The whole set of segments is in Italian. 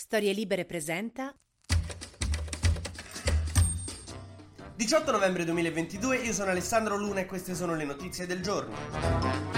Storie Libere presenta 18 novembre 2022, io sono Alessandro Luna e queste sono le notizie del giorno.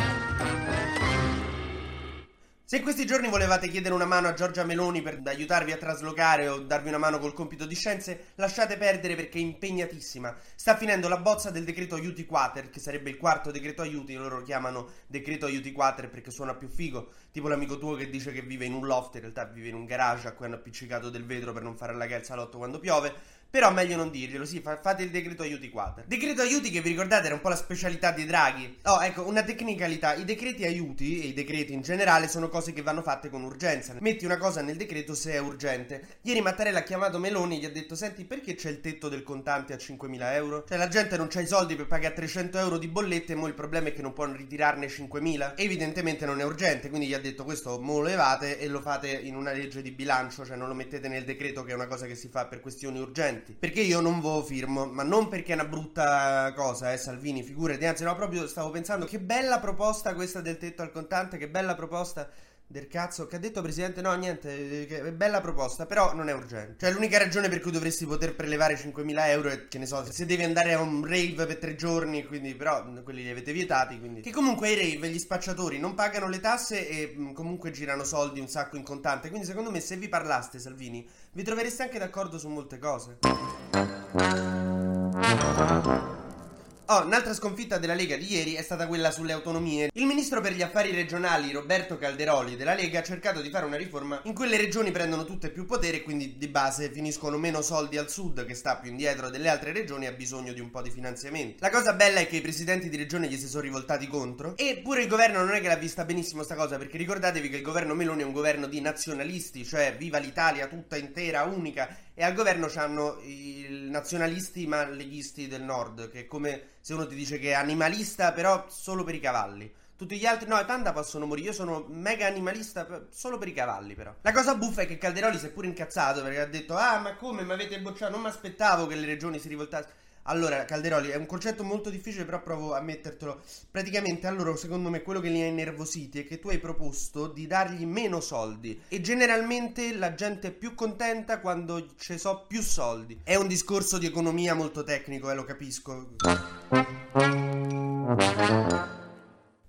Se in questi giorni volevate chiedere una mano a Giorgia Meloni per aiutarvi a traslocare o darvi una mano col compito di scienze, lasciate perdere perché è impegnatissima. Sta finendo la bozza del decreto aiuti quater, che sarebbe il quarto decreto aiuti, loro lo chiamano decreto aiuti quater perché suona più figo, tipo l'amico tuo che dice che vive in un loft, in realtà vive in un garage a cui hanno appiccicato del vetro per non fare la al salotto quando piove. Però meglio non dirglielo, sì, fate il decreto aiuti quater. Decreto aiuti che vi ricordate era un po' la specialità di Draghi. Oh, ecco, una tecnicalità. I decreti aiuti e i decreti in generale sono cose che vanno fatte con urgenza. Metti una cosa nel decreto se è urgente. Ieri Mattarella ha chiamato Meloni e gli ha detto, senti, perché c'è il tetto del contante a 5.000 euro? Cioè la gente non c'ha i soldi per pagare 300 euro di bollette e mo il problema è che non può ritirarne 5.000. Evidentemente non è urgente, quindi gli ha detto questo mo lo levate e lo fate in una legge di bilancio, cioè non lo mettete nel decreto che è una cosa che si fa per questioni urgenti precedenti. Perché io non vo firmo, ma non perché è una brutta cosa, eh, Salvini, figurati, anzi no, proprio stavo pensando che bella proposta questa del tetto al contante, che bella proposta del cazzo che ha detto presidente? No niente che è bella proposta però non è urgente. Cioè l'unica ragione per cui dovresti poter prelevare 5.000 euro è che ne so se devi andare a un rave per tre giorni quindi però quelli li avete vietati quindi che comunque i rave gli spacciatori non pagano le tasse e mh, comunque girano soldi un sacco in contante. Quindi secondo me se vi parlaste Salvini vi trovereste anche d'accordo su molte cose Oh, un'altra sconfitta della Lega di ieri è stata quella sulle autonomie. Il ministro per gli affari regionali Roberto Calderoli della Lega ha cercato di fare una riforma in cui le regioni prendono tutte più potere e quindi di base finiscono meno soldi al sud che sta più indietro delle altre regioni e ha bisogno di un po' di finanziamenti. La cosa bella è che i presidenti di regione gli si sono rivoltati contro e pure il governo non è che l'ha vista benissimo sta cosa perché ricordatevi che il governo Meloni è un governo di nazionalisti, cioè viva l'Italia tutta intera, unica e al governo c'hanno i nazionalisti ma leghisti del nord, che è come se uno ti dice che è animalista però solo per i cavalli. Tutti gli altri, no, i panda possono morire. Io sono mega animalista solo per i cavalli, però. La cosa buffa è che Calderoli si è pure incazzato perché ha detto: Ah, ma come? Mi avete bocciato? Non mi aspettavo che le regioni si rivoltassero. Allora, Calderoli, è un concetto molto difficile, però provo a mettertelo. Praticamente, allora, secondo me, quello che li ha innervositi è che tu hai proposto di dargli meno soldi. E generalmente la gente è più contenta quando ci so più soldi. È un discorso di economia molto tecnico, eh, lo capisco.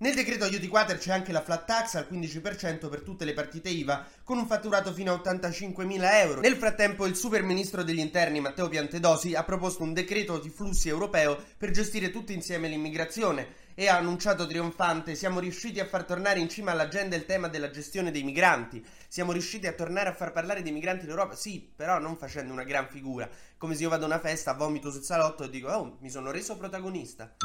Nel decreto aiuti quater c'è anche la flat tax al 15% per tutte le partite IVA con un fatturato fino a 85.000 euro. Nel frattempo il super ministro degli interni Matteo Piantedosi ha proposto un decreto di flussi europeo per gestire tutti insieme l'immigrazione e ha annunciato trionfante siamo riusciti a far tornare in cima all'agenda il tema della gestione dei migranti. Siamo riusciti a tornare a far parlare dei migranti in Europa? Sì, però non facendo una gran figura. Come se io vado a una festa, vomito sul salotto e dico "Oh, mi sono reso protagonista".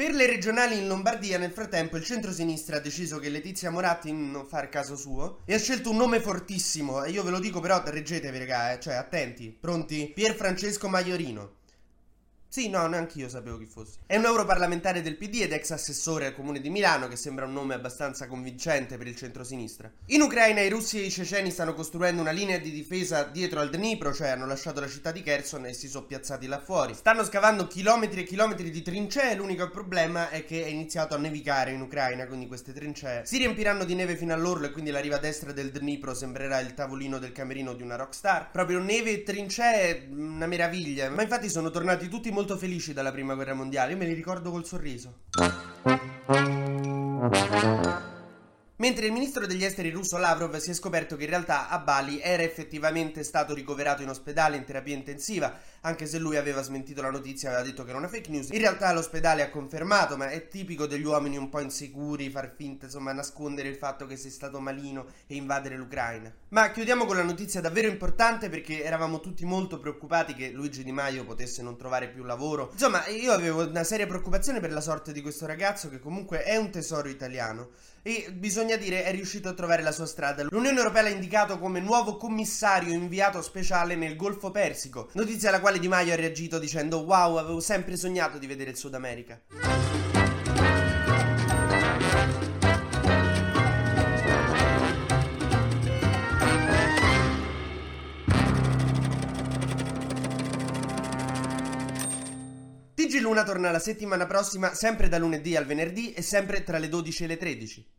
Per le regionali in Lombardia, nel frattempo, il centro-sinistra ha deciso che Letizia Moratti non fa il caso suo e ha scelto un nome fortissimo. E io ve lo dico, però, reggetevi, raga, eh, cioè, attenti, pronti? Pier Francesco Maiorino. Sì, no, neanche io sapevo chi fosse. È un europarlamentare del PD ed ex assessore al comune di Milano, che sembra un nome abbastanza convincente per il centro-sinistra. In Ucraina i russi e i ceceni stanno costruendo una linea di difesa dietro al Dnipro, cioè hanno lasciato la città di Kherson e si sono piazzati là fuori. Stanno scavando chilometri e chilometri di trincee, l'unico problema è che è iniziato a nevicare in Ucraina, quindi queste trincee si riempiranno di neve fino all'orlo e quindi la riva destra del Dnipro sembrerà il tavolino del camerino di una rockstar. Proprio neve e trincee, una meraviglia. Ma infatti sono tornati tutti molto molto felici dalla prima guerra mondiale, io me li ricordo col sorriso. Mentre il ministro degli esteri russo Lavrov si è scoperto che in realtà a Bali era effettivamente stato ricoverato in ospedale in terapia intensiva, anche se lui aveva smentito la notizia e aveva detto che era una fake news. In realtà l'ospedale ha confermato, ma è tipico degli uomini un po' insicuri far finta, insomma, nascondere il fatto che sei stato malino e invadere l'Ucraina. Ma chiudiamo con la notizia davvero importante perché eravamo tutti molto preoccupati che Luigi Di Maio potesse non trovare più lavoro. Insomma, io avevo una seria preoccupazione per la sorte di questo ragazzo che comunque è un tesoro italiano e bisogna dire è riuscito a trovare la sua strada. L'Unione Europea l'ha indicato come nuovo commissario inviato speciale nel Golfo Persico, notizia alla quale Di Maio ha reagito dicendo wow, avevo sempre sognato di vedere il Sud America. TG Luna torna la settimana prossima, sempre da lunedì al venerdì e sempre tra le 12 e le 13.